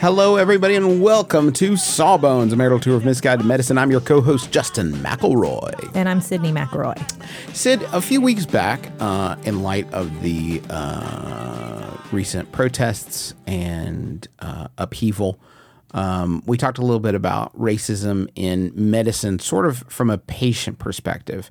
Hello, everybody, and welcome to Sawbones, a marital tour of misguided medicine. I'm your co-host Justin McElroy. And I'm Sydnee McElroy. Sid, a few weeks back, uh, in light of the uh, recent protests and uh, upheaval, um, we talked a little bit about racism in medicine, sort of from a patient perspective.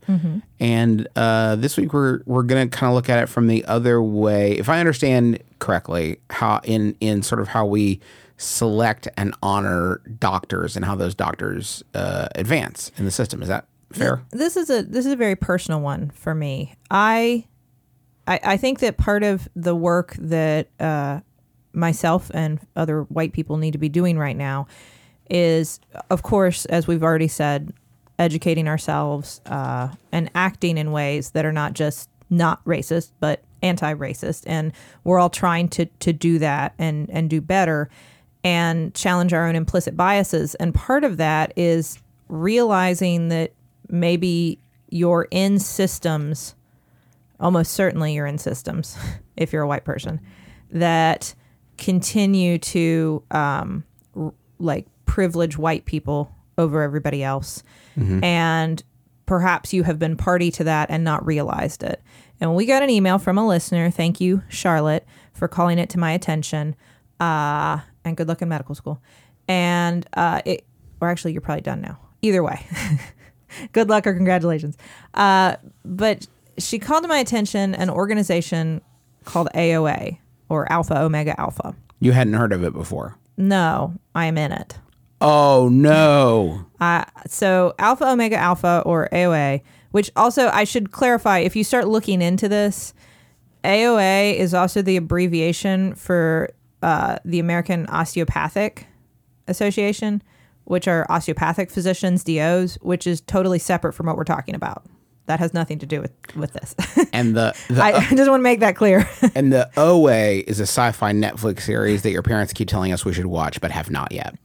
And uh, this week, we're we're going to kind of look at it from the other way. If I understand correctly, how in in sort of how we select and honor doctors and how those doctors uh, advance in the system. Is that fair? This is a this is a very personal one for me. I I, I think that part of the work that uh, myself and other white people need to be doing right now is, of course, as we've already said, educating ourselves uh, and acting in ways that are not just not racist but anti-racist, and we're all trying to to do that and and do better and challenge our own implicit biases. And part of that is realizing that maybe you're in systems almost certainly you're in systems if you're a white person that continue to um, r- like privilege white people over everybody else. And perhaps you have been party to that and not realized it. And we got an email from a listener. Thank you charlotte for calling it to my attention. Uh, and good luck in medical school and uh, it or actually you're probably done now either way good luck or congratulations. Uh, but she called to my attention an organization called AOA or Alpha Omega Alpha. You hadn't heard of it before. No, I am in it. Oh no. Uh, so Alpha Omega Alpha or AOA, which also I should clarify if you start looking into this, AOA is also the abbreviation for uh, the American Osteopathic Association, which are osteopathic physicians, DOs, which is totally separate from what we're talking about. That has nothing to do with, with this. And the, the I, I just want to make that clear. and the OA is a sci-fi Netflix series that your parents keep telling us we should watch but have not yet.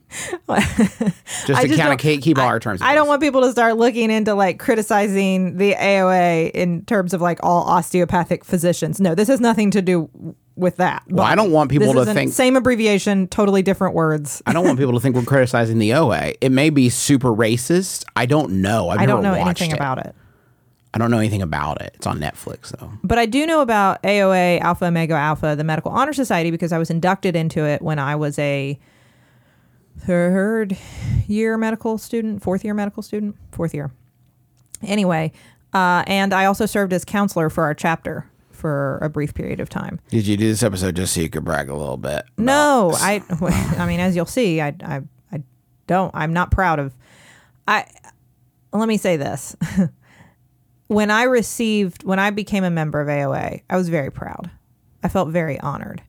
just I to kind of keep, all our terms. I don't want people to start looking into like criticizing the AOA in terms of like all osteopathic physicians. No, this has nothing to do with that. Well, I don't want people This to think- same abbreviation, totally different words. I don't want people to think we're criticizing the OA. It may be super racist. I don't know. I've I don't know watched anything it. about it. I don't know anything about it. It's on Netflix though. But I do know about AOA, Alpha Omega Alpha, the Medical Honor Society, because I was inducted into it when I was a third year medical student, fourth year medical student, fourth year. Anyway, uh, and I also served as counselor for our chapter for a brief period of time. Did you do this episode just so you could brag a little bit? No, I. I mean, as you'll see, I, I, I don't. I'm not proud of. I. Let me say this. when I received, when I became a member of AOA, I was very proud. I felt very honored.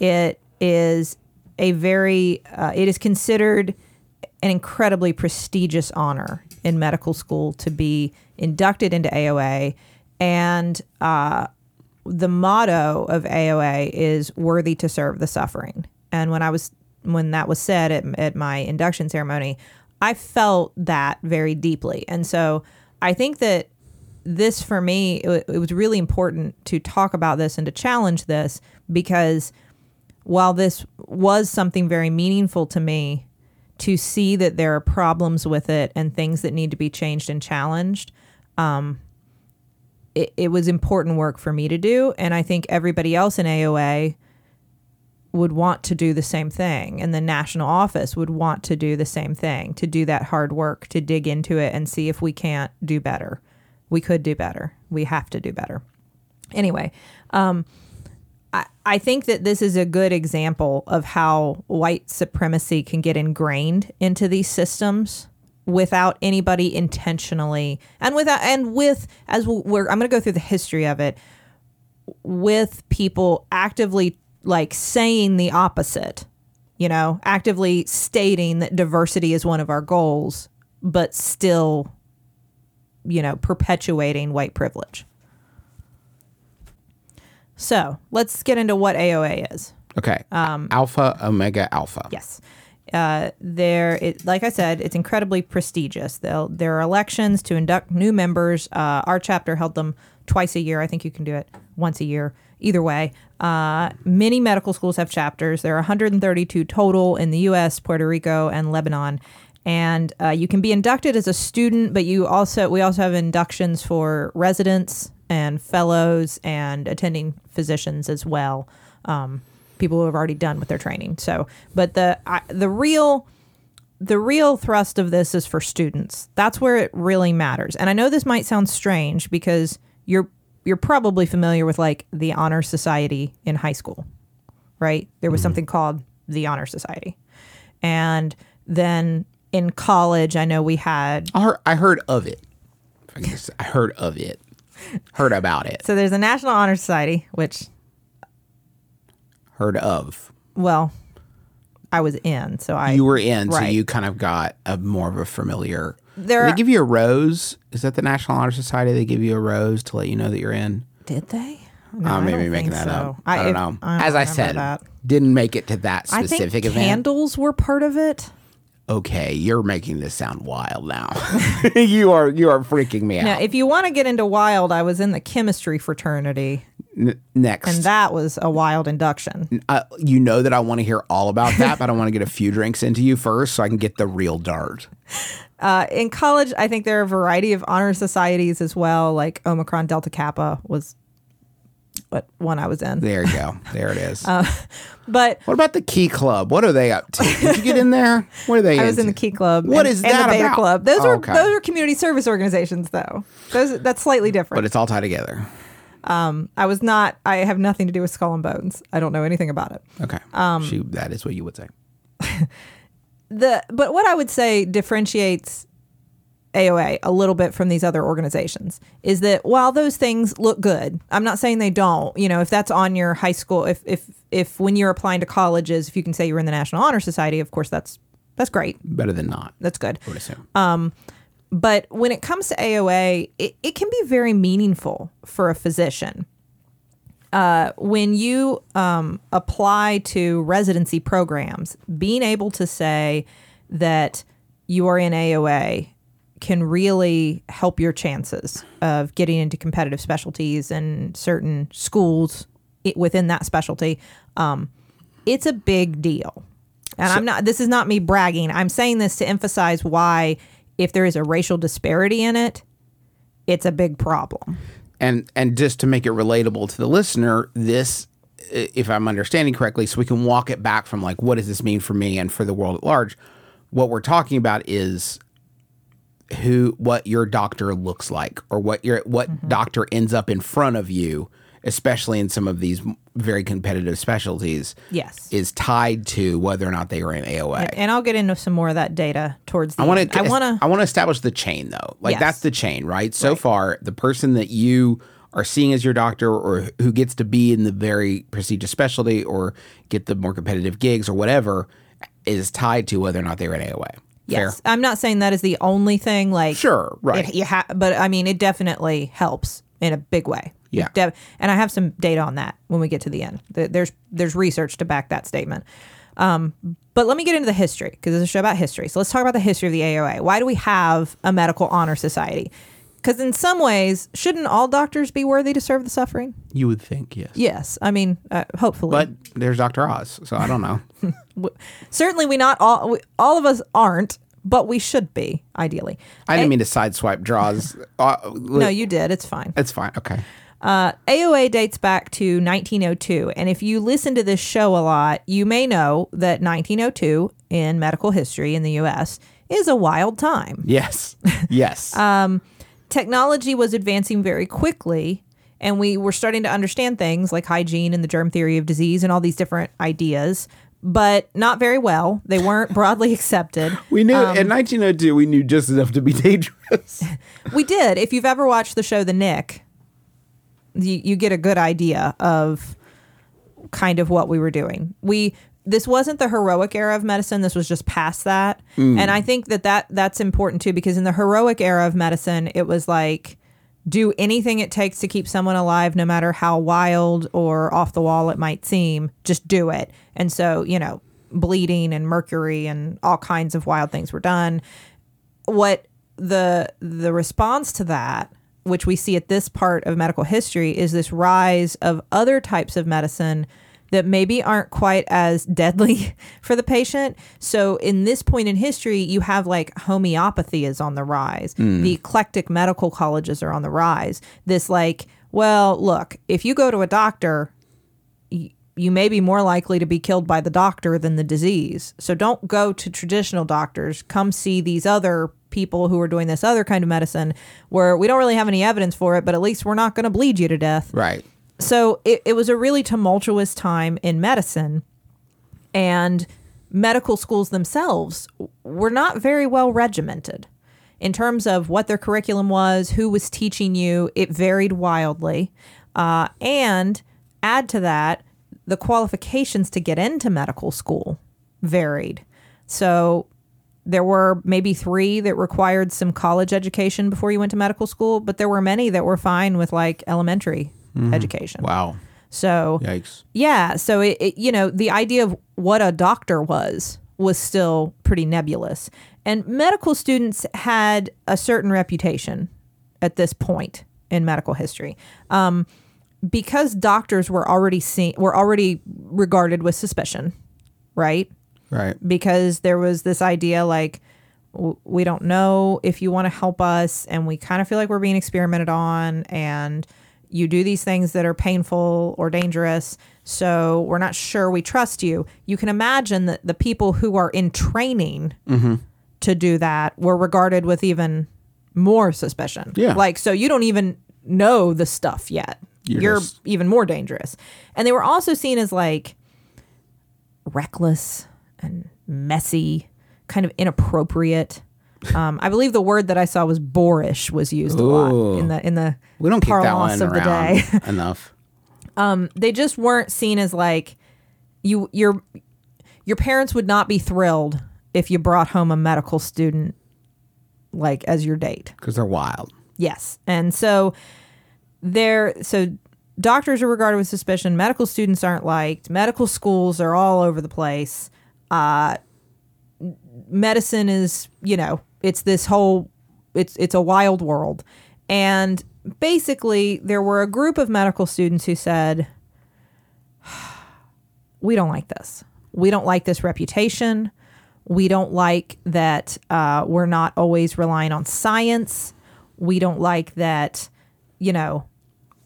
It is a very. Uh, it is considered an incredibly prestigious honor in medical school to be inducted into AOA, and uh, the motto of AOA is worthy to serve the suffering. And when I was when that was said at, at my induction ceremony, I felt that very deeply. And so I think that this for me it, it was really important to talk about this and to challenge this because while this was something very meaningful to me to see that there are problems with it and things that need to be changed and challenged um, it, it was important work for me to do, and I think everybody else in AOA would want to do the same thing, and the national office would want to do the same thing, to do that hard work, to dig into it and see if we can't do better. We could do better. We have to do better. Anyway, um, I, I think that this is a good example of how white supremacy can get ingrained into these systems without anybody intentionally and without and with as we're I'm going to go through the history of it with people actively like saying the opposite, you know, actively stating that diversity is one of our goals, but still, you know, perpetuating white privilege. So let's get into what AOA is. Okay. Um, alpha Omega Alpha. Yes. Uh, there, it, like I said, it's incredibly prestigious. They'll, there are elections to induct new members. Uh, our chapter held them twice a year. I think you can do it once a year. Either way, uh, many medical schools have chapters. There are 132 total in the U.S., Puerto Rico, and Lebanon. And uh, you can be inducted as a student, but you also we also have inductions for residents and fellows and attending physicians as well. Um, people who have already done with their training. So, but the I, the real the real thrust of this is for students. That's where it really matters. And I know this might sound strange because you're you're probably familiar with like the honor society in high school, right? There was mm-hmm. something called the honor society. And then in college, I know we had I heard, I heard of it. I I heard of it. Heard about it. so there's a National Honor Society, which Heard of. well, I was in, so I You were in, so you kind of got a more of a familiar. There they give you a rose. Is that the National Honor Society? They give you a rose to let you know that you're in. did they? No, Uh, I maybe making that so. up. I, don't if- know. I don't As I said, that. didn't make it to that specific I think event. candles were part of it. Okay, you're making this sound wild now. you are you are freaking me out. Now, out. if you want to get into wild, I was in the chemistry fraternity, N- next, and that was a wild induction. uh, you know that I want to hear all about that, but I want to get a few drinks into you first so I can get the real dart. Uh, in college, I think there are a variety of honor societies as well, like Omicron Delta Kappa was what one I was in. There you go. There it is. Uh, But what about the Key Club? What are they up to? Did you get in there? What are they? I was in the Key Club. What and, is that the about? Club. Those are okay. those are community service organizations, though. Those that's slightly different. But it's all tied together. I was not. I have nothing to do with Skull and Bones. I don't know anything about it. Okay. Um, she, that is what you would say. the but what I would say differentiates AOA a little bit from these other organizations is that while those things look good, I'm not saying they don't. You know, if that's on your high school, if if if when you're applying to colleges, if you can say you're in the National Honor Society, of course that's that's great. Better than not. That's good. I would assume. Uh, But when it comes to AOA, it, it can be very meaningful for a physician. Uh, when you um, apply to residency programs, being able to say that you are in AOA can really help your chances of getting into competitive specialties and certain schools within that specialty. Um, it's a big deal. And I'm not, this is not me bragging. I'm saying this to emphasize why, if there is a racial disparity in it, it's a big problem. and and just to make it relatable to the listener, this, if I'm understanding correctly, so we can walk it back from like, what does this mean for me and for the world at large? What we're talking about is who, what your doctor looks like, or what your what Mm-hmm. doctor ends up in front of you, especially in some of these very competitive specialties. Yes. is tied to whether or not they are in AOA. And I'll get into some more of that data towards the I want end. to. I want to. I want to establish the chain though. Like Yes. that's the chain, right? So far, the person that you are seeing as your doctor, or who gets to be in the very prestigious specialty, or get the more competitive gigs, or whatever, is tied to whether or not they're in AOA. Yes, Fair? I'm not saying that is the only thing. Like, Sure, right. it- you ha- but I mean, it definitely helps in a big way. Yeah. def- and I have some data on that when we get to the end. There's there's research to back that statement. Um, but let me get into the history because it's a show about history. So let's talk about the history of the AOA. Why do we have a medical honor society? Because in some ways, shouldn't all doctors be worthy to serve the suffering? You would think, yes. Yes, I mean, uh, hopefully. But there's Dr. Oz, so I don't know. certainly we not all we, all of us aren't but we should be ideally. I didn't mean to sideswipe Dr. Oz. Uh, No, you did. It's fine. it's fine. Okay. AOA dates back to 1902, and if you listen to this show a lot, you may know that 1902 in medical history in the U.S. is a wild time. Yes. Yes. Technology was advancing very quickly, and we were starting to understand things like hygiene and the germ theory of disease and all these different ideas, but not very well. They weren't broadly accepted. we knew um, in 1902 we knew just enough to be dangerous. We did. If you've ever watched the show The Knick, you, you get a good idea of kind of what we were doing. We this wasn't the heroic era of medicine. This was just past that, hmm. and I think that that that's important too because in the heroic era of medicine, it was like do anything it takes to keep someone alive, no matter how wild or off the wall it might seem. Just do it. And so you know, bleeding and mercury and all kinds of wild things were done what the the response to that which we see at this part of medical history is this rise of other types of medicine that maybe aren't quite as deadly for the patient. So in this point in history, you have like homeopathy is on the rise. Hmm. The eclectic medical colleges are on the rise. This like, well, look, if you go to a doctor, you may be more likely to be killed by the doctor than the disease. So don't go to traditional doctors. Come see these other people who are doing this other kind of medicine where we don't really have any evidence for it, but at least we're not going to bleed you to death. right. So it, it was a really tumultuous time in medicine, and medical schools themselves were not very well regimented in terms of what their curriculum was, who was teaching you. It varied wildly. Uh, and add to that, the qualifications to get into medical school varied. So there were maybe three that required some college education before you went to medical school, but there were many that were fine with like elementary education. Wow. So Yikes. yeah, so it, it you know the idea of what a doctor was was still pretty nebulous, and medical students had a certain reputation at this point in medical history. Um, because doctors were already seen were already regarded with suspicion, right? Right. because there was this idea like w- we don't know if you want to help us and we kind of feel like we're being experimented on and you do these things that are painful or dangerous so we're not sure we trust you. You can imagine that the people who are in training mm-hmm. to do that were regarded with even more suspicion. Yeah. like so you don't even know the stuff yet. You're you're just- even more dangerous. And they were also seen as like reckless and messy, kind of inappropriate. Um, I believe the word that I saw was boorish was used a lot in the in the We don't keep that parlance one of the around day. enough. they just weren't seen as like you your your parents would not be thrilled if you brought home a medical student like as your date. Because they're wild. Yes. And so there so doctors are regarded with suspicion, medical students aren't liked, medical schools are all over the place. Uh medicine is, you know, it's this whole it's it's a wild world. And basically there were a group of medical students who said we don't like this. We don't like this reputation. We don't like that uh, we're not always relying on science. We don't like that, you know,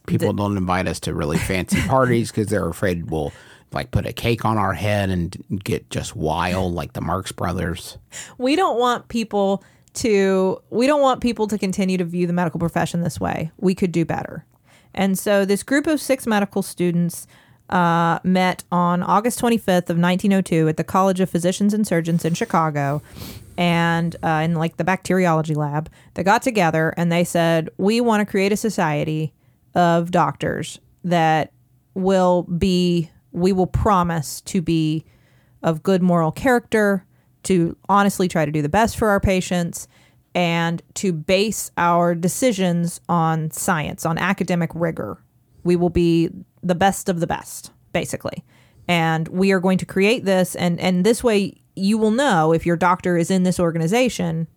People don't invite us to really fancy parties because they're afraid we'll like put a cake on our head and get just wild like the Marx Brothers. we don't want people to we don't want people to continue to view the medical profession this way. We could do better. And so this group of six medical students uh, met on August 25th of 1902 at the College of Physicians and Surgeons in Chicago, and uh, in like the bacteriology lab. They got together and they said, "We want to create a society of doctors that will be. We will promise to be of good moral character, to honestly try to do the best for our patients, and to base our decisions on science, on academic rigor. We will be the best of the best, basically. And we are going to create this, and, and this way you will know if your doctor is in this organization,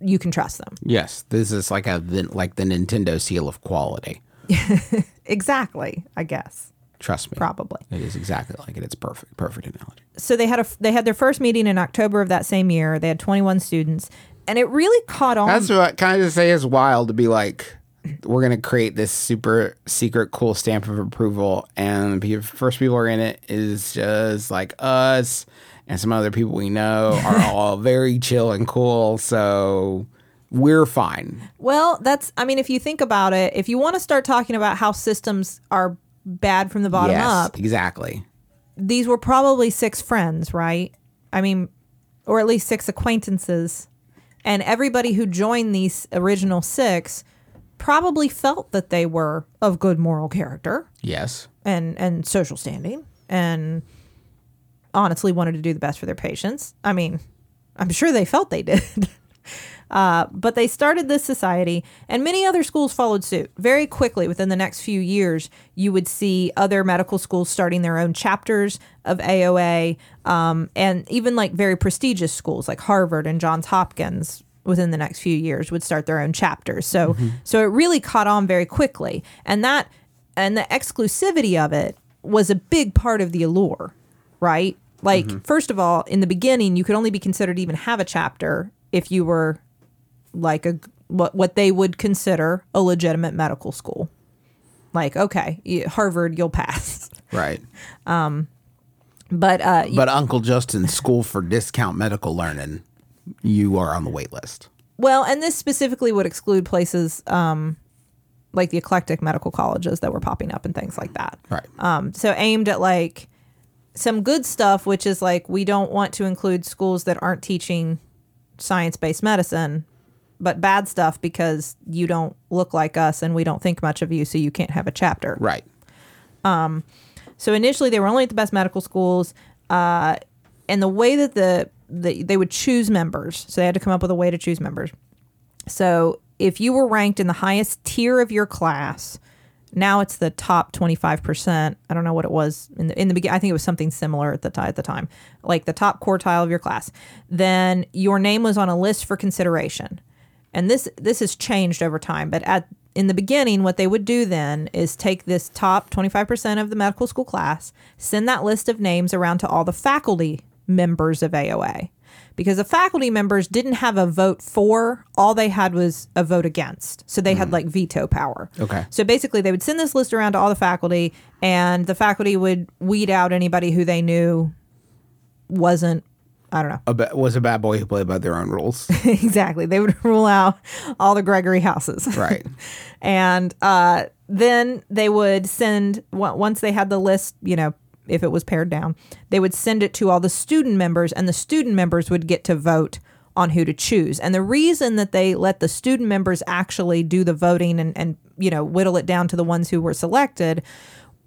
you can trust them. Yes, this is like a like the Nintendo seal of quality. Exactly, I guess. Trust me. probably. It is exactly like it. It's perfect. Perfect analogy. so they had a they had their first meeting in October of that same year. They had 21 students, and it really caught on. That's what kind of say is wild to be like, we're gonna create this super secret cool stamp of approval, and the first people are in it is just like us and some other people we know are all very chill and cool. So we're fine. well, that's I mean, if you think about it, if you want to start talking about how systems are bad from the bottom yes, up, exactly. these were probably six friends, right? I mean, or at least six acquaintances. And everybody who joined these original six probably felt that they were of good moral character Yes. and, and social standing and honestly wanted to do the best for their patients. I mean, I'm sure they felt they did. Uh, but they started this society, and many other schools followed suit. Very quickly, within the next few years, you would see other medical schools starting their own chapters of AOA, um, and even like very prestigious schools like Harvard and Johns Hopkins. Within the next few years, would start their own chapters. So, so it really caught on very quickly, and that and the exclusivity of it was a big part of the allure, right? Like, first of all, in the beginning, you could only be considered to even have a chapter if you were like a what what they would consider a legitimate medical school. Like, okay, you- Harvard, you'll pass. Right. Um, But uh, But Uncle Justin's School for Discount Medical Learning, you are on the wait list. well, and this specifically would exclude places um, like the eclectic medical colleges that were popping up and things like that. Right. Um, so aimed at like some good stuff, which is like we don't want to include schools that aren't teaching science based medicine, but bad stuff because you don't look like us and we don't think much of you, so you can't have a chapter. right. So initially, they were only at the best medical schools, uh, and the way that the, the they would choose members, so they had to come up with a way to choose members. So if you were ranked in the highest tier of your class, now it's the top twenty five percent. I don't know what it was in the in the beginning. I think it was something similar at the time. At the time, like the top quartile of your class, then your name was on a list for consideration and this this has changed over time but at in the beginning what they would do then is take this top 25% of the medical school class send that list of names around to all the faculty members of AOA because the faculty members didn't have a vote for all they had was a vote against. So they had mm. like veto power. Okay. so basically they would send this list around to all the faculty and the faculty would weed out anybody who they knew wasn't i don't know A ba- was a bad boy who played by their own rules. exactly. They would rule out all the Gregory houses. right. and uh, then they would send, once they had the list, you know, if it was pared down, they would send it to all the student members, and the student members would get to vote on who to choose. And the reason that they let the student members actually do the voting and, and you know, whittle it down to the ones who were selected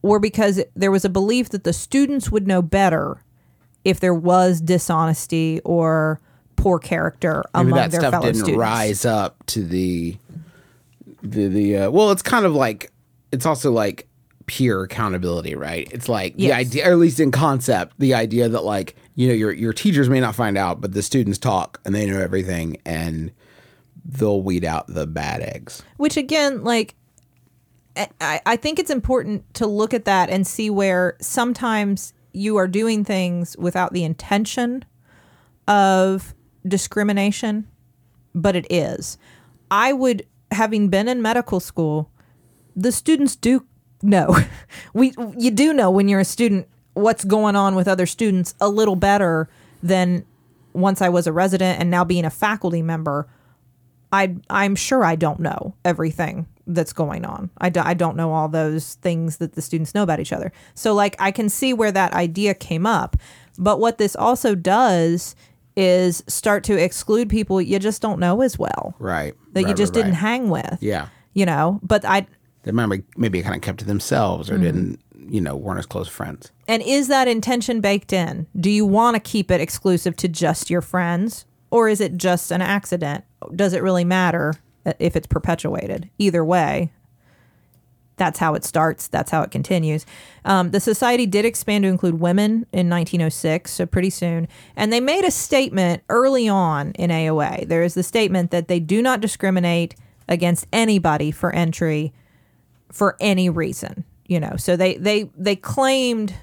were because there was a belief that the students would know better if there was dishonesty or poor character Maybe among that their stuff fellow didn't students. rise up to the the the uh, well it's kind of like it's also like peer accountability right it's like the Yes. idea or at least in concept the idea that like you know your your teachers may not find out but the students talk and they know everything and they'll weed out the bad eggs Which again, like, I, I think it's important to look at that and see where sometimes you are doing things without the intention of discrimination, but it is. I would, having been in medical school, the students do know. we you do know when you're a student what's going on with other students a little better than once I was a resident and now being a faculty member. I I'm sure I don't know everything that's going on. I, do, I don't know all those things that the students know about each other. So like I can see where that idea came up. But what this also does is start to exclude people you just don't know as well right that you just right, didn't right. hang with. yeah You know, but I they maybe maybe kind of kept to themselves Mm-hmm. or didn't you know weren't as close friends And is that intention baked in? Do you want to keep it exclusive to just your friends or is it just an accident? Does it really matter if it's perpetuated? Either way, that's how it starts. That's how it continues. Um, the society did expand to include women in 1906, so pretty soon. And they made a statement early on in AOA. There is the statement that they do not discriminate against anybody for entry for any reason. you know so they they they claimed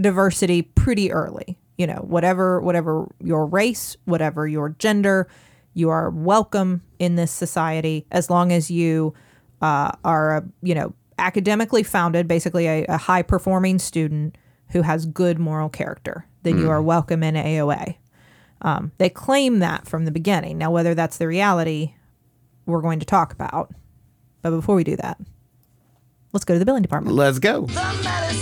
diversity pretty early you know whatever whatever your race whatever your gender you are welcome in this society as long as you uh, are a you know academically founded basically a, a high performing student who has good moral character then you are welcome in aoa um, they claim that from the beginning. Now whether that's the reality we're going to talk about. But before we do that let's go to the billing department. Let's go. The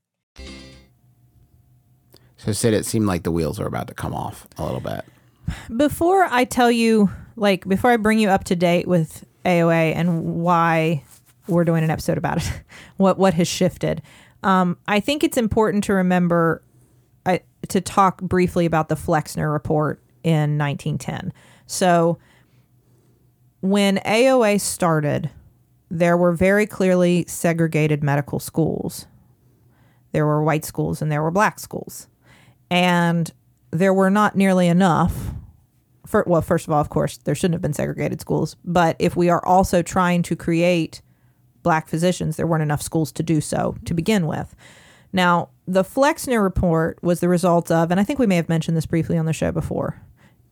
So Sid, it seemed like the wheels were about to come off a little bit. before I tell you, like, before I bring you up to date with AOA and why we're doing an episode about it, what what has shifted, um, I think it's important to remember uh, to talk briefly about the Flexner report in 1910. So, when AOA started, there were very clearly segregated medical schools. There were white schools and there were black schools. And there were not nearly enough for, well, first of all, of course, there shouldn't have been segregated schools. But if we are also trying to create black physicians, there weren't enough schools to do so to begin with. Now, the Flexner report was the result of, and I think we may have mentioned this briefly on the show before.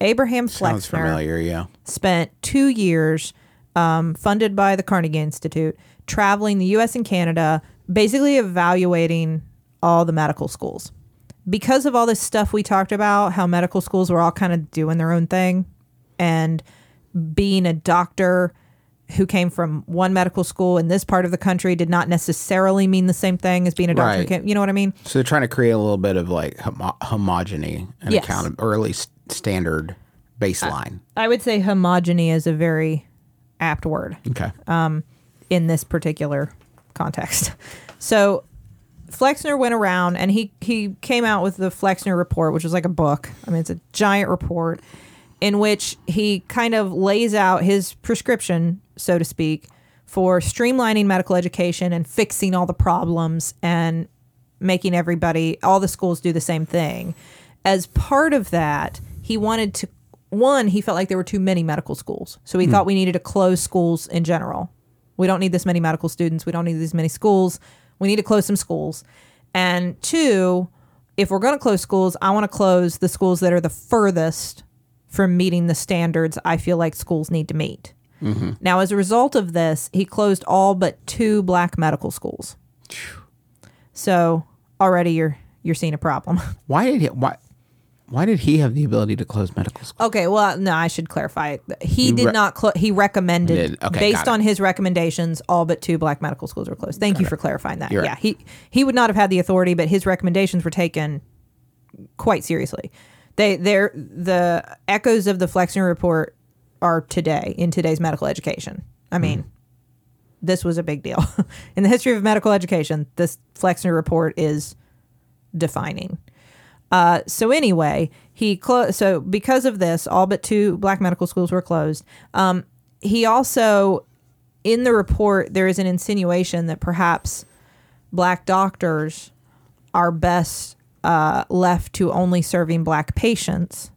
Abraham Sounds Flexner familiar, yeah. spent two years um, funded by the Carnegie Institute, traveling the US and Canada, basically evaluating all the medical schools. Because of all this stuff we talked about, how medical schools were all kind of doing their own thing and being a doctor who came from one medical school in this part of the country did not necessarily mean the same thing as being a doctor. who Right. came- You know what I mean? So they're trying to create a little bit of like homo- homogeny and Yes. account or at least standard baseline. I would say homogeny is a very apt word. okay. Um, in this particular context. So Flexner went around and he he came out with the Flexner report, which was like a book. I mean, it's a giant report in which he kind of lays out his prescription, so to speak, for streamlining medical education and fixing all the problems and making everybody all the schools do the same thing. As part of that, he wanted to one, he felt like there were too many medical schools. So he hmm. thought we needed to close schools in general. We don't need this many medical students. We don't need these many schools. We need to close some schools. And two, if we're going to close schools, I want to close the schools that are the furthest from meeting the standards I feel like schools need to meet. Mm-hmm. Now, as a result of this, he closed all but two black medical schools. So already you're you're seeing a problem. Why did he why why did he have the ability to close medical school? Okay, well, no, I should clarify. He did re- not. close. he recommended, Did- okay, based it. on his recommendations, all but two black medical schools were closed. Thank you for clarifying that. You're yeah, right. he he would not have had the authority, but his recommendations were taken quite seriously. They they're the echoes of the Flexner report are today in today's medical education. I Hmm. mean, this was a big deal in the history of medical education. This Flexner report is defining. Uh, so anyway, he clo- so because of this, all but two black medical schools were closed. Um, he also, in the report, there is an insinuation that perhaps black doctors are best uh, left to only serving black patients,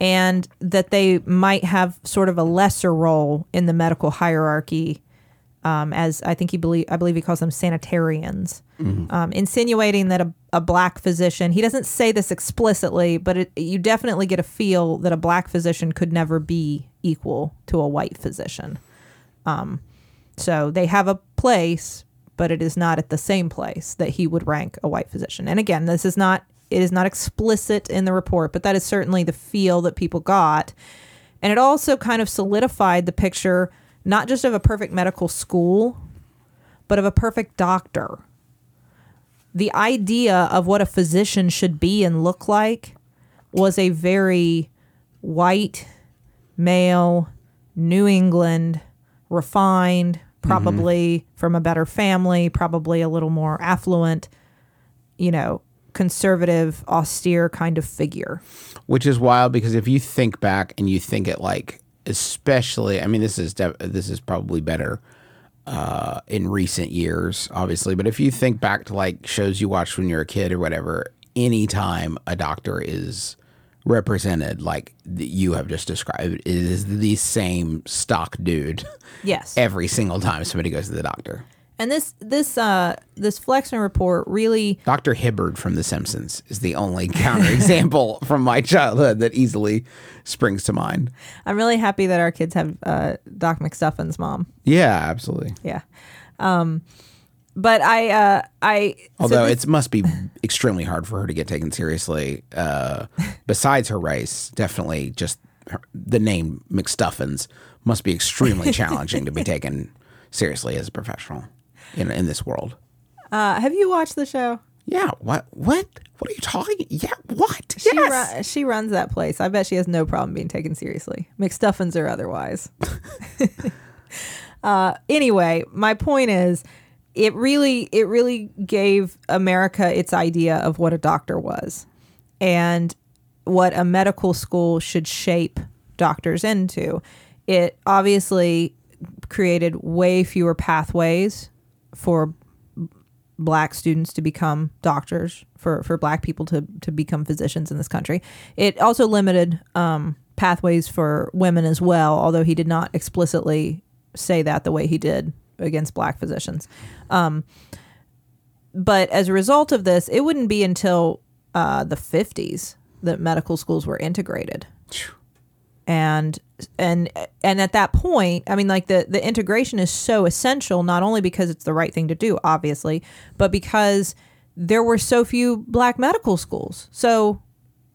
and that they might have sort of a lesser role in the medical hierarchy um, as I think he believe I believe he calls them sanitarians, um, insinuating that a, a black physician. He doesn't say this explicitly, but it, you definitely get a feel that a black physician could never be equal to a white physician. Um, so they have a place, but it is not at the same place that he would rank a white physician. And again, this is not it is not explicit in the report, but that is certainly the feel that people got. And it also kind of solidified the picture not just of a perfect medical school, but of a perfect doctor. The idea of what a physician should be and look like was a very white, male, New England, refined, mm-hmm. probably from a better family, probably a little more affluent, you know, conservative, austere kind of figure. Which is wild because if you think back and you think it like, especially, I mean, this is def- this is probably better uh, in recent years, obviously. But if you think back to like shows you watched when you were a kid or whatever, anytime a doctor is represented like you have just described, it is the same stock dude Yes. every single time somebody goes to the doctor. And this this uh this Flexner report really Dr. Hibbert from The Simpsons is the only counterexample from my childhood that easily springs to mind. I'm really happy that our kids have uh Doc McStuffins mom. Yeah, absolutely. Yeah. Um but I uh I so Although this- it must be extremely hard for her to get taken seriously. Uh, besides her race, definitely just her, the name McStuffins must be extremely challenging to be taken seriously as a professional in in this world. uh have you watched the show? Yeah. What? What? What are you talking? Yeah. What? She yes. ru- she runs that place. I bet she has no problem being taken seriously. McStuffins or otherwise. uh anyway, my point is it really it really gave America its idea of what a doctor was and what a medical school should shape doctors into. It obviously created way fewer pathways for black students to become doctors for, for black people to, to become physicians in this country. It also limited um, pathways for women as well, although he did not explicitly say that the way he did against black physicians. Um, but as a result of this, it wouldn't be until uh, the 50s that medical schools were integrated and and and at that point i mean like the the integration is so essential not only because it's the right thing to do obviously but because there were so few black medical schools. So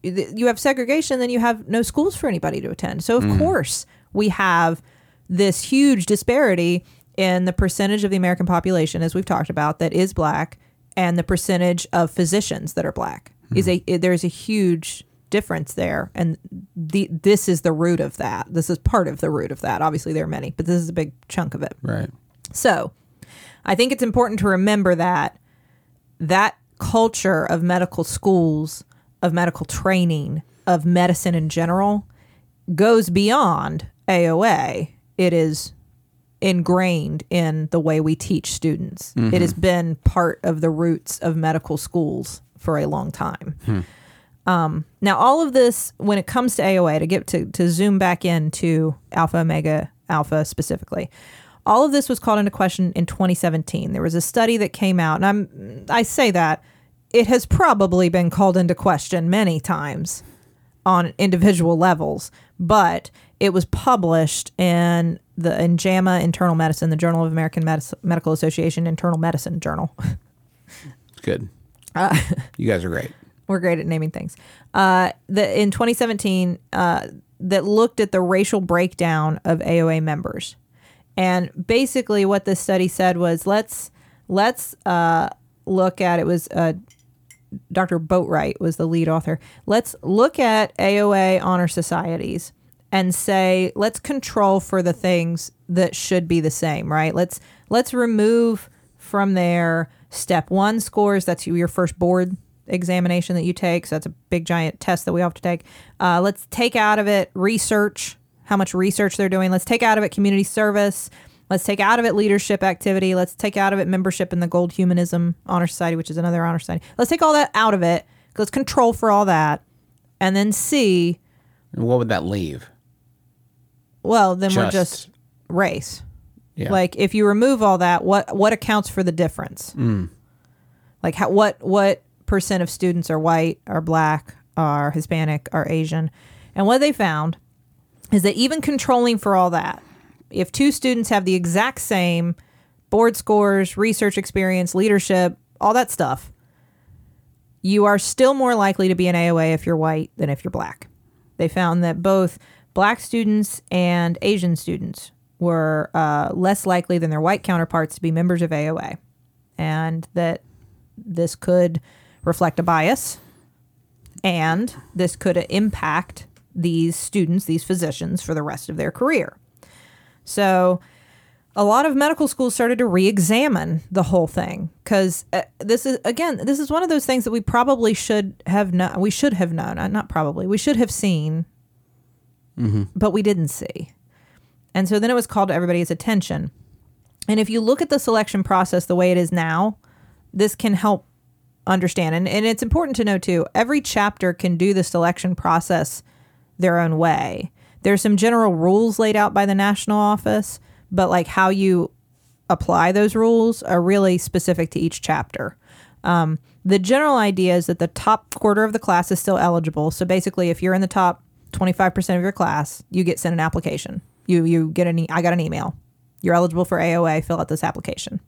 you have segregation then you have no schools for anybody to attend. So of mm. course we have this huge disparity in the percentage of the American population, as we've talked about, that is black, and the percentage of physicians that are black. Is hmm. a there's a huge difference there, and the this is the root of that. This is part of the root of that. Obviously, there are many, but this is a big chunk of it. Right. So, I think it's important to remember that that culture of medical schools, of medical training, of medicine in general goes beyond AOA. It is ingrained in the way we teach students. It mm-hmm. has been part of the roots of medical schools for a long time. Hmm. Um, now, all of this, when it comes to AOA, to get to, to zoom back into Alpha Omega Alpha specifically, all of this was called into question in 2017. There was a study that came out, and I'm I say that it has probably been called into question many times on individual levels, but it was published in the in JAMA Internal Medicine, the Journal of American Medis- Medical Association Internal Medicine Journal. Good. Uh, you guys are great. We're great at naming things. Uh, the, in 2017, uh, that looked at the racial breakdown of AOA members, and basically what this study said was let's let's uh, look at it was uh, Dr. Boatright was the lead author. Let's look at AOA honor societies and say let's control for the things that should be the same, right? Let's let's remove from there step 1 scores that's your first board examination that you take. So that's a big giant test that we have to take. Uh, let's take out of it research, how much research they're doing. Let's take out of it community service. Let's take out of it leadership activity. Let's take out of it membership in the Gold Humanism Honor Society, which is another honor society. Let's take all that out of it. Let's control for all that, and then see. And what would that leave? Well, then we're Just- just race. Yeah. Like if you remove all that, what what accounts for the difference? Like how what what percent of students are white, are black, are Hispanic, are Asian? And what they found is that even controlling for all that, if two students have the exact same board scores, research experience, leadership, all that stuff, you are still more likely to be an AOA if you're white than if you're black. They found that both black students and Asian students were uh, less likely than their white counterparts to be members of AOA, and that this could reflect a bias and this could impact these students, these physicians, for the rest of their career. So, a lot of medical schools started to re-examine the whole thing because uh, this is again this is one of those things that we probably should have known we should have known uh, not probably we should have seen but we didn't see. And so then it was called to everybody's attention. And if you look at the selection process the way it is now this can help understand. And, and it's important to know too every chapter can do the selection process their own way. There's some general rules laid out by the national office but like how you apply those rules are really specific to each chapter. Um, the general idea is that the top quarter of the class is still eligible. So basically if you're in the top 25% of your class you get sent an application. You you get an e- i got an email. You're eligible for aoa fill out this application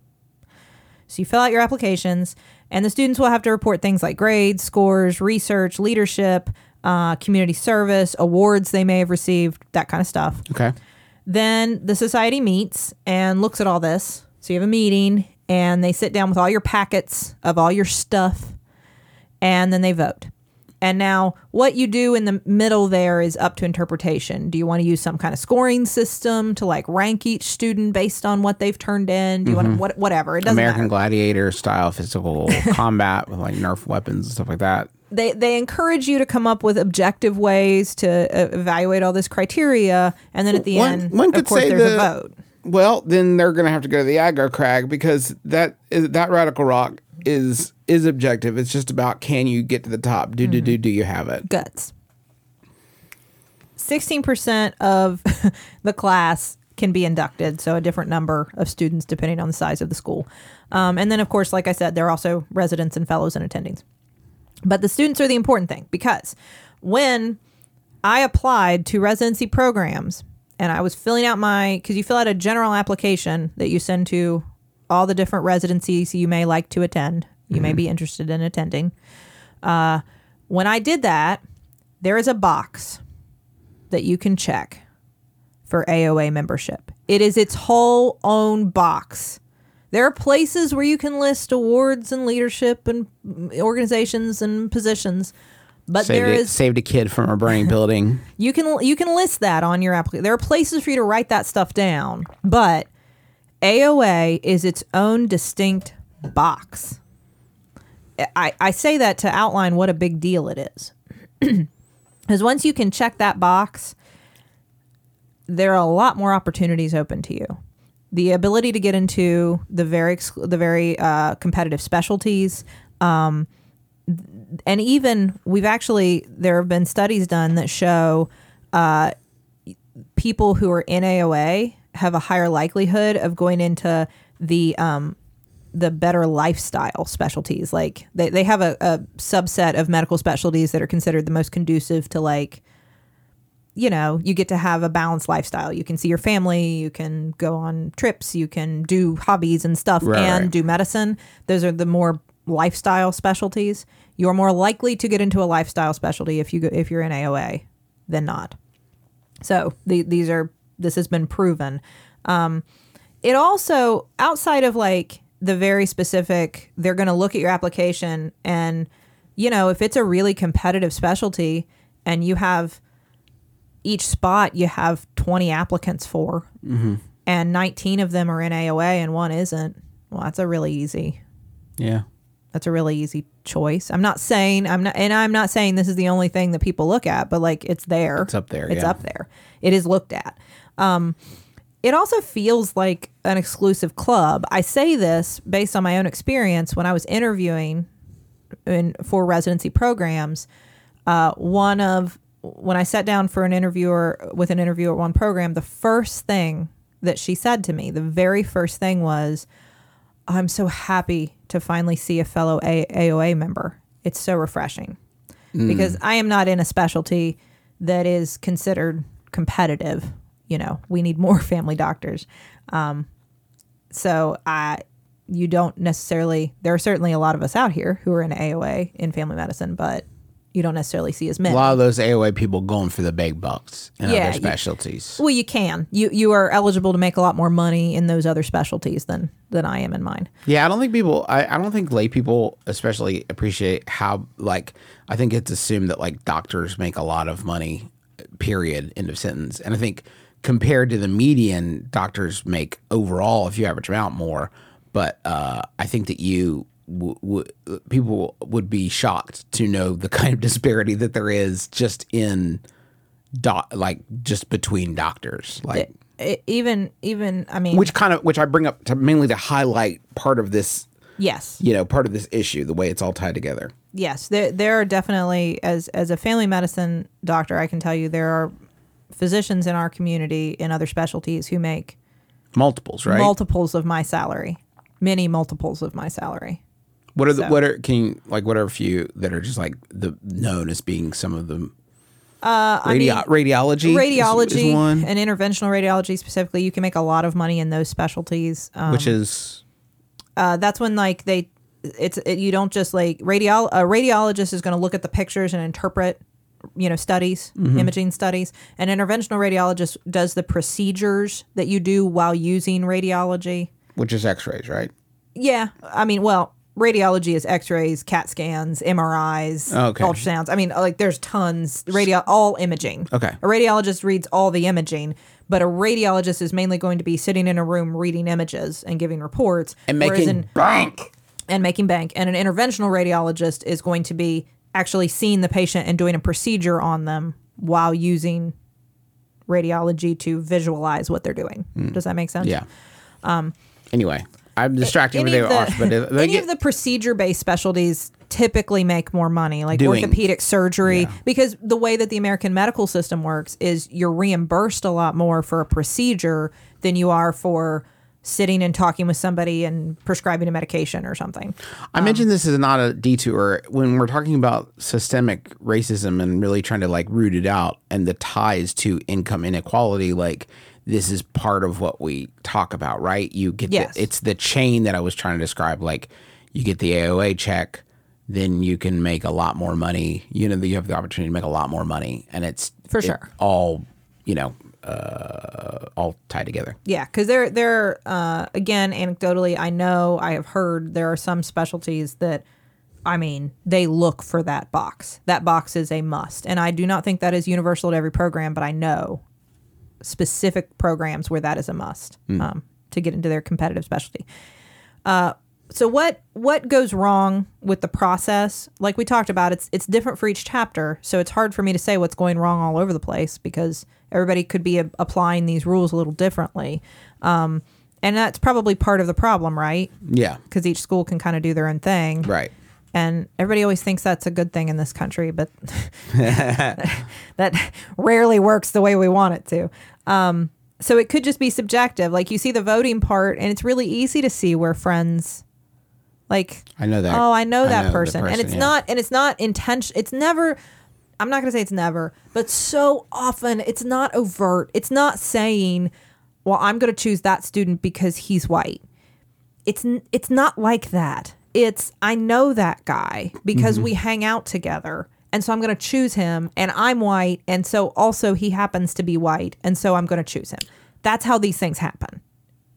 so you fill out your applications, and the students will have to report things like grades, scores, research, leadership, uh, community service, awards they may have received, that kind of stuff. Okay. Then the society meets and looks at all this. So you have a meeting, and they sit down with all your packets of all your stuff, and then they vote. And now, what you do in the middle there is up to interpretation. Do you want to use some kind of scoring system to like rank each student based on what they've turned in? Do you want to what, whatever? It doesn't American matter. Gladiator style physical combat with like Nerf weapons and stuff like that. they they encourage you to come up with objective ways to uh, evaluate all this criteria, and then at the One- end, one of could course, say there's a vote. Well, then they're going to have to go to the aggro crag because that is, that radical rock is is objective. It's just about can you get to the top? Do do do do you have it? Guts. Sixteen percent of the class can be inducted, so a different number of students depending on the size of the school. Um, and then, of course, like I said, there are also residents and fellows and attendings. But the students are the important thing because when I applied to residency programs and I was filling out my, because you fill out a general application that you send to all the different residencies you may like to attend, you may be interested in attending. Uh, when I did that, there is a box that you can check for AOA membership. It is its whole own box. There are places where you can list awards and leadership and organizations and positions, but saved, there a, is saved a kid from a burning building. you can you can list that on your application. There are places for you to write that stuff down, but AOA is its own distinct box. I, I say that to outline what a big deal it is. Because once you can check that box, there are a lot more opportunities open to you. The ability to get into the very the very uh, competitive specialties, um, and even we've actually there have been studies done that show uh, people who are in AOA have a higher likelihood of going into the um, the better lifestyle specialties. Like they, they have a, a subset of medical specialties that are considered the most conducive to like you know, you get to have a balanced lifestyle. You can see your family, you can go on trips, you can do hobbies and stuff Right, and right. do medicine. Those are the more lifestyle specialties. You're more likely to get into a lifestyle specialty if you go, if you're in AOA than not. So the, these are this has been proven. Um, it also outside of like the very specific, they're going to look at your application and you know if it's a really competitive specialty and you have each spot you have 20 applicants for and 19 of them are in AOA and one isn't. Well, that's a really easy Yeah. that's a really easy choice. I'm not saying I'm not and I'm not saying this is the only thing that people look at, but like it's there. It's up there, It's yeah. up there. It is looked at. Um it also feels like an exclusive club. I say this based on my own experience when I was interviewing in for residency programs. Uh, one of when I sat down for an interviewer with an interviewer at one program, the first thing that she said to me, the very first thing was, I'm so happy to finally see a fellow a- AOA member. It's so refreshing because I am not in a specialty that is considered competitive. You know, we need more family doctors. Um, so I, you don't necessarily. There are certainly a lot of us out here who are in AOA in family medicine, but you don't necessarily see as many. A lot of those AOA people going for the big bucks in Yeah, other you- specialties. Well, you can. You you are eligible to make a lot more money in those other specialties than than I am in mine. Yeah, I don't think people. I, I don't think lay people especially appreciate how like I think it's assumed that like doctors make a lot of money. Period. End of sentence. And I think compared to the median, doctors make overall, if you average them out, more. But uh, I think that you w- w- people would be shocked to know the kind of disparity that there is just in doc, like just between doctors, like I- even even I mean, which kind of which I bring up to mainly to highlight part of this yes, you know, part of this issue, the way it's all tied together. yes, there there are definitely as as a family medicine doctor, I can tell you there are physicians in our community in other specialties who make Multiples, right? multiples of my salary, many multiples of my salary. what are the so. what are can you, like what are a few that are just like the known as being some of the Uh, mean, radiology, Radiology is, one, and interventional radiology specifically, you can make a lot of money in those specialties. Um, which is uh, that's when like they it's it, you don't just like radiol a radiologist is going to look at the pictures and interpret you know studies mm-hmm. imaging studies an interventional radiologist does the procedures that you do while using radiology which is X-rays, right? yeah i mean well radiology is x-rays cat scans mris Okay. ultrasounds i mean like there's tons radio all imaging Okay. a radiologist reads all the imaging but a radiologist is mainly going to be sitting in a room reading images and giving reports And making in- bank. and making bank. And an interventional radiologist is going to be actually seeing the patient and doing a procedure on them while using radiology to visualize what they're doing. Does that make sense? Yeah. Um. Anyway, I'm distracting Any with of the, but if any get, of the procedure-based specialties typically make more money, like Doing- orthopedic surgery, because the way that the American medical system works is you're reimbursed a lot more for a procedure than you are for sitting and talking with somebody and prescribing a medication or something. I mentioned this is not a detour when we're talking about systemic racism and really trying to like root it out and the ties to income inequality. Like this is part of what we talk about, right? You get Yes. the, it's the chain that I was trying to describe. Like you get the AOA check, then you can make a lot more money. You know, that you have the opportunity to make a lot more money, and it's For it sure. all you know uh, all tie together. Yeah, because there, there, uh, again, anecdotally, I know I have heard there are some specialties that, I mean, they look for that box. That box is a must, and I do not think that is universal to every program, but I know specific programs where that is a must um, to get into their competitive specialty. Uh, so what what goes wrong with the process? Like we talked about, it's it's different for each chapter, so it's hard for me to say what's going wrong all over the place because everybody could be a- applying these rules a little differently, um, and that's probably part of the problem, right? Yeah. Because each school can kind of do their own thing, Right. and everybody always thinks that's a good thing in this country, but that rarely works the way we want it to. Um, so it could just be subjective. Like you see the voting part, and it's really easy to see where friends, like, I know that. oh, I know I that know the person. and it's yeah. not, and it's not intention. It's never. I'm not gonna say it's never, but so often it's not overt. It's not saying, "Well, I'm gonna choose that student because he's white." it's it's not like that. It's I know that guy because Mm-hmm. we hang out together. And so I'm going to choose him and I'm white and so also he happens to be white and so I'm going to choose him. That's how these things happen.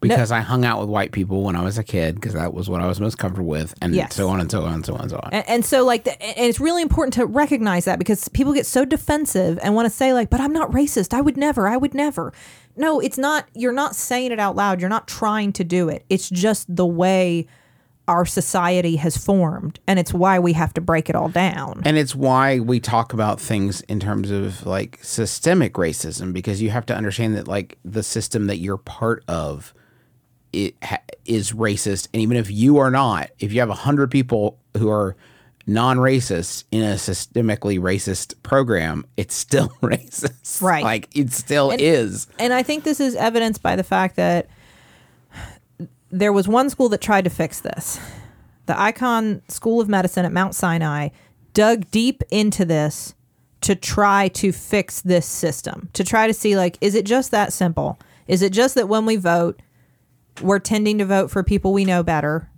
Because I hung out with white people when I was a kid because that was what I was most comfortable with, and Yes. so on and so on and so on and so on. And, and so like the, and it's really important to recognize that because people get so defensive and want to say like but I'm not racist. I would never. I would never. No, it's not you're not saying it out loud. You're not trying to do it. It's just the way our society has formed and it's why we have to break it all down. And it's why we talk about things in terms of like systemic racism because you have to understand that like the system that you're part of it ha- is racist and even if you are not if you have a hundred people who are non-racist in a systemically racist program it's still racist Right. like it still is And I think this is evidenced by the fact that there was one school that tried to fix this. The Icahn School of Medicine at Mount Sinai dug deep into this to try to fix this system, to try to see like, is it just that simple? Is it just that when we vote, we're tending to vote for people we know better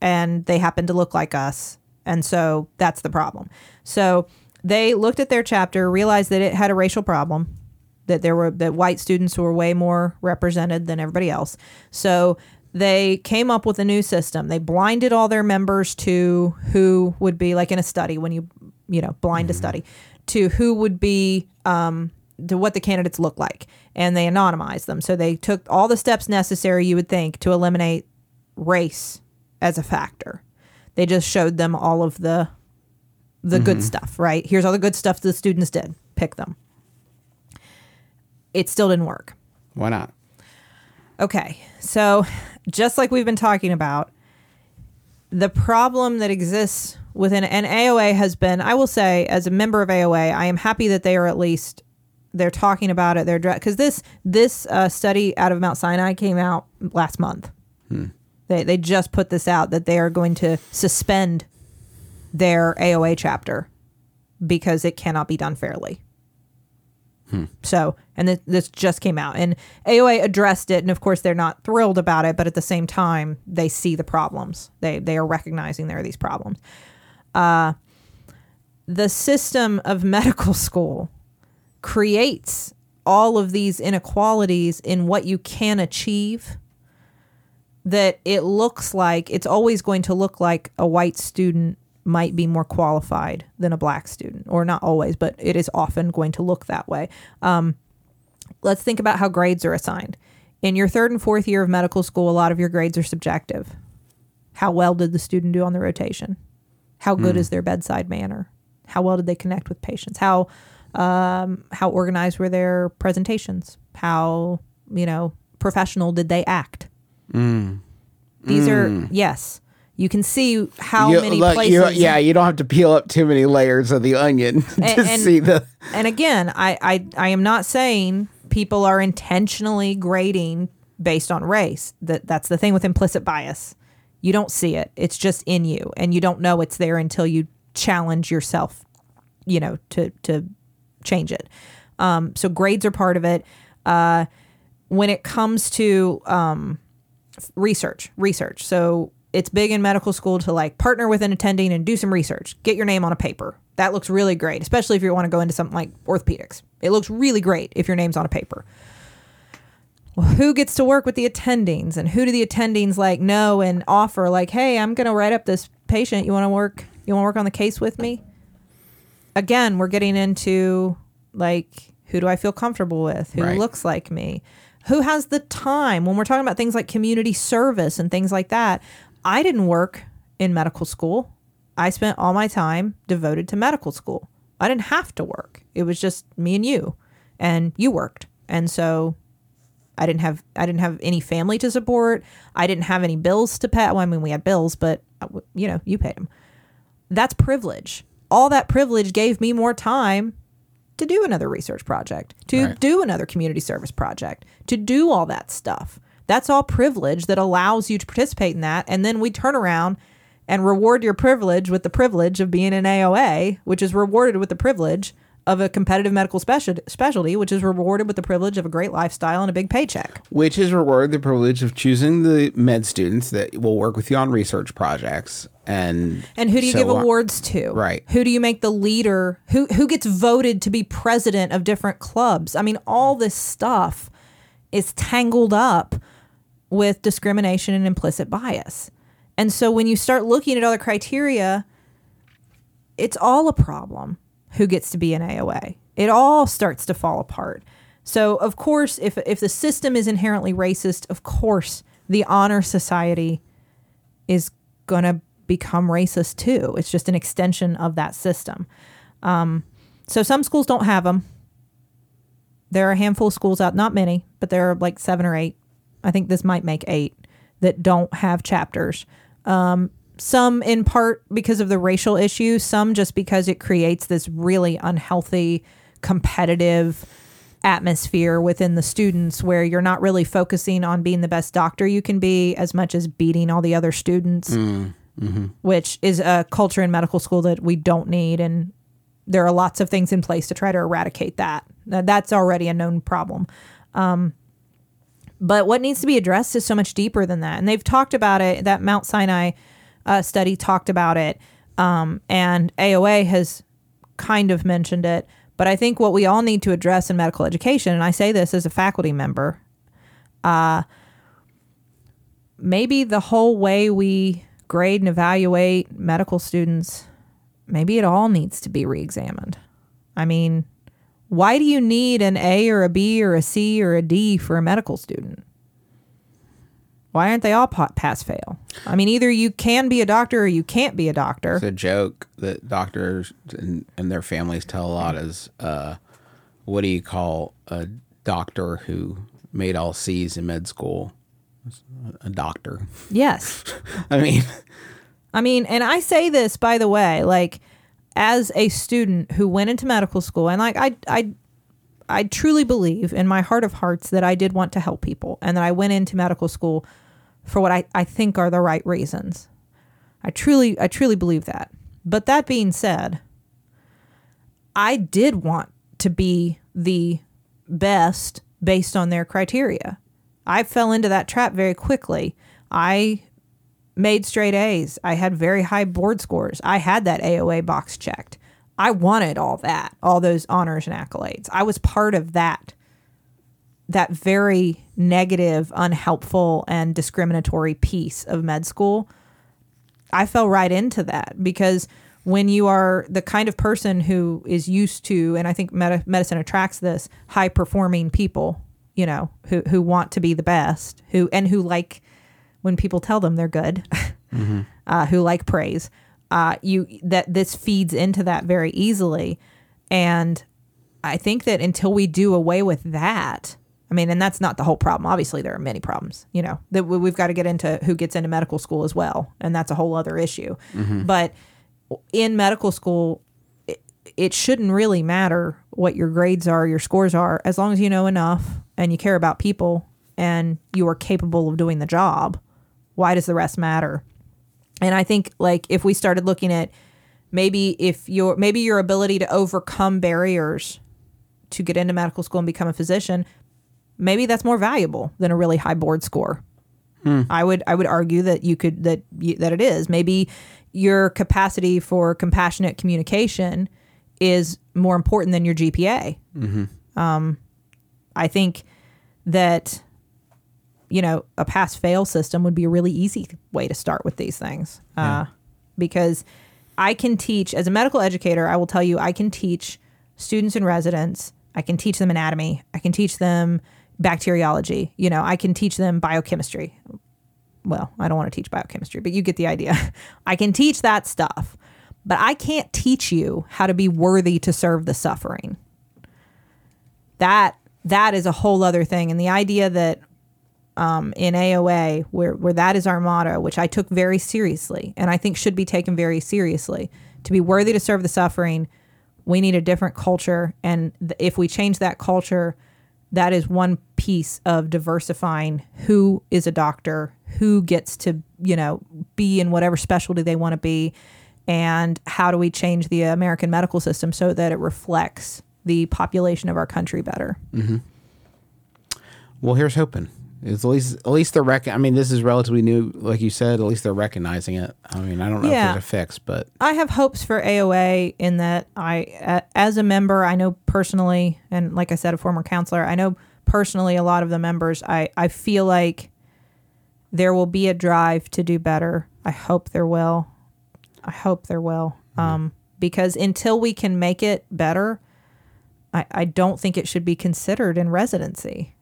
and they happen to look like us. And so that's the problem. So they looked at their chapter, realized that it had a racial problem, that there were that white students who were way more represented than everybody else. So they came up with a new system. They blinded all their members to who would be like in a study when you you know blind a study to who would be um, to what the candidates look like, and they anonymized them. So they took all the steps necessary you would think to eliminate race as a factor. They just showed them all of the the good mm-hmm. stuff, right? Here's all the good stuff the students did. Pick them. It still didn't work. why not Okay. So, just like we've been talking about, the problem that exists within and AOA has been, I will say, as a member of AOA, I am happy that they are at least they're talking about it. They're because this this uh, study out of Mount Sinai came out last month. They they just put this out that they are going to suspend their AOA chapter because it cannot be done fairly. So, and th- this just came out, and AOA addressed it, and of course they're not thrilled about it, but at the same time they see the problems. They they are recognizing there are these problems. Uh, the system of medical school creates all of these inequalities in what you can achieve. That it looks like it's always going to look like a white student might be more qualified than a black student, or not always, but it is often going to look that way. Um, let's think about how grades are assigned. In your third and fourth year of medical school, a lot of your grades are subjective. How well did the student do on the rotation? How good is their bedside manner? How well did they connect with patients? How um, how organized were their presentations? How you know professional did they act? These are yes. You can see how You- many look, places. you- yeah, you don't have to peel up too many layers of the onion to And- and- see the. and again, I, I I am not saying people are intentionally grading based on race. That that's the thing with implicit bias. You don't see it. It's just in you, and you don't know it's there until you challenge yourself. You know to to change it. Um, so grades are part of it. Uh, when it comes to um, research, research. So it's big in medical school to like partner with an attending and do some research. Get your name on a paper. That looks really great, especially if you want to go into something like orthopedics. It looks really great if your name's on a paper. Well, who gets to work with the attendings and who do the attendings like know and offer like, "Hey, I'm to write up this patient. You want to work you want to work on the case with me?" Again, we're getting into like who do I feel comfortable with? Who Right. looks like me? Who has the time? When we're talking about things like community service and things like that, I didn't work in medical school. I spent all my time devoted to medical school. I didn't have to work. It was just me and you, and you worked. And so I didn't have I didn't have any family to support. I didn't have any bills to pay. Well, I mean, we had bills, but uh, you know, you paid them. That's privilege. All that privilege gave me more time to do another research project, to Right. do another community service project, to do all that stuff. That's all privilege that allows you to participate in that. And then we turn around and reward your privilege with the privilege of being an AOA, which is rewarded with the privilege of a competitive medical specialty, which is rewarded with the privilege of a great lifestyle and a big paycheck. which is rewarded the privilege of choosing the med students that will work with you on research projects and And who do you so give on. awards to? Right. Who do you make the leader? Who who gets voted to be president of different clubs? I mean, all this stuff is tangled up with discrimination and implicit bias. And so when you start looking at other criteria, it's all a problem. Who gets to be an AOA? It all starts to fall apart. So of course, if if the system is inherently racist, of course the honor society is going to become racist too. It's just an extension of that system. Um, so some schools don't have them. There are a handful of schools out, not many, but there are like seven or eight. I think this might make eight that don't have chapters. Um, some in part because of the racial issue, some just because it creates this really unhealthy, competitive atmosphere within the students where you're not really focusing on being the best doctor you can be as much as beating all the other students, which is a culture in medical school that we don't need. And there are lots of things in place to try to eradicate that. Now, That's already a known problem. Um, but what needs to be addressed is so much deeper than that. And they've talked about it. That Mount Sinai uh, study talked about it. Um, and AOA has kind of mentioned it. But I think what we all need to address in medical education, and I say this as a faculty member, uh, maybe the whole way we grade and evaluate medical students, maybe it all needs to be reexamined. I mean, why do you need an A or a B or a C or a D for a medical student? Why aren't they all pass fail? I mean, either you can be a doctor or you can't be a doctor. It's a joke that doctors and, and their families tell a lot is uh, what do you call a doctor who made all C's in med school? A doctor. Yes. I mean, I mean, and I say this by the way, like as a student who went into medical school, and like I, I, I truly believe in my heart of hearts that I did want to help people, and that I went into medical school for what I, I think are the right reasons. I truly, I truly believe that. But that being said, I did want to be the best based on their criteria. I fell into that trap very quickly. I made straight A's. I had very high board scores. I had that AOA box checked. I wanted all that, all those honors and accolades. I was part of that that very negative, unhelpful and discriminatory piece of med school. I fell right into that because when you are the kind of person who is used to, and I think med- medicine attracts this, high performing people, you know, who, who want to be the best, who and who like when people tell them they're good, uh, who like praise, uh, you that this feeds into that very easily, and I think that until we do away with that, I mean, and that's not the whole problem. Obviously, there are many problems. You know that we- we've got to get into who gets into medical school as well, and that's a whole other issue. But in medical school, it, it shouldn't really matter what your grades are, your scores are, as long as you know enough and you care about people and you are capable of doing the job. Why does the rest matter? And I think like if we started looking at maybe if your maybe your ability to overcome barriers to get into medical school and become a physician, maybe that's more valuable than a really high board score. I would I would argue that you could that you, that it is. Maybe your capacity for compassionate communication is more important than your GPA. Um, I think that you know a pass fail system would be a really easy way to start with these things uh, because I can teach as a medical educator. I will tell you I can teach students and residents. I can teach them anatomy. I can teach them bacteriology. You know, I can teach them biochemistry. Well, I don't want to teach biochemistry, but you get the idea. I can teach that stuff, but I can't teach you how to be worthy to serve the suffering. That that is a whole other thing, and the idea that um, in AOA, where where that is our motto, which I took very seriously, and I think should be taken very seriously, to be worthy to serve the suffering, we need a different culture, and th- if we change that culture, that is one piece of diversifying who is a doctor, who gets to you know be in whatever specialty they want to be, and how do we change the American medical system so that it reflects the population of our country better. Well, here's hoping. It's at least at least they're rec- I mean, this is relatively new, like you said. At least they're recognizing it. I mean, I don't know Yeah. if there's a fix, but I have hopes for AOA in that I, as a member, I know personally, and like I said, a former counselor, I know personally a lot of the members. I, I feel like there will be a drive to do better. I hope there will. I hope there will. Um, because until we can make it better, I, I don't think it should be considered in residency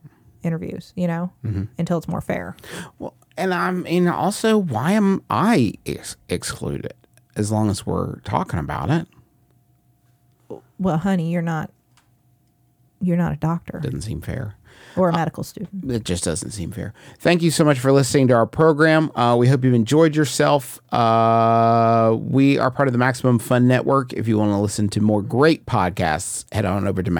interviews, you know, until it's more fair. well, and I'm and also why am I ex- excluded? As long as we're talking about it, Well, honey, you're not you're not a doctor doesn't seem fair. or a medical student. It just doesn't seem fair. Thank you so much for listening to our program. Uh, we hope you've enjoyed yourself. Uh, we are part of the Maximum Fun Network. If you want to listen to more great podcasts, head on over to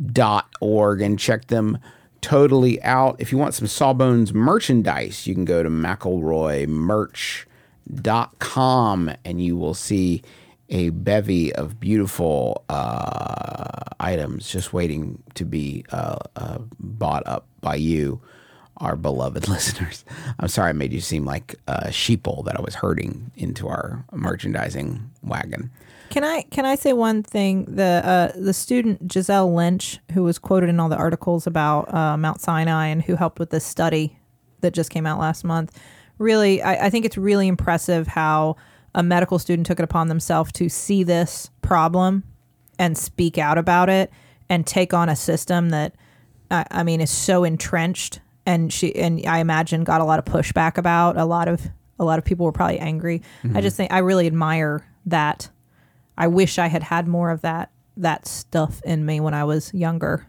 MaximumFun.org and check them totally out. If you want some Sawbones merchandise, you can go to McElroyMerch.com and you will see a bevy of beautiful uh, items just waiting to be uh, uh, bought up by you, our beloved listeners. I'm sorry I made you seem like a sheeple that I was herding into our merchandising wagon. Can I can I say one thing? The uh, the student Giselle Lynch, who was quoted in all the articles about uh, Mount Sinai and who helped with this study that just came out last month, really, I, I think it's really impressive how a medical student took it upon themselves to see this problem and speak out about it and take on a system that I, I mean is so entrenched and she and I imagine got a lot of pushback about a lot of a lot of people were probably angry. I just think I really admire that. I wish I had had more of that that stuff in me when I was younger.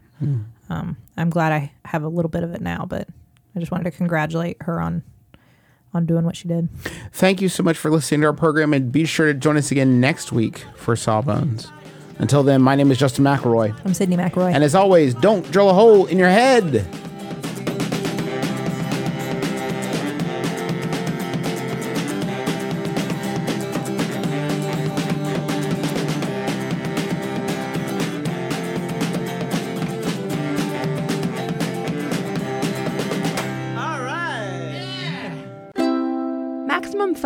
Um, I'm glad I have a little bit of it now, but I just wanted to congratulate her on on doing what she did. Thank you so much for listening to our program and be sure to join us again next week for Sawbones. Until then, my name is Justin McElroy. I'm Sydnee McElroy. And as always, don't drill a hole in your head.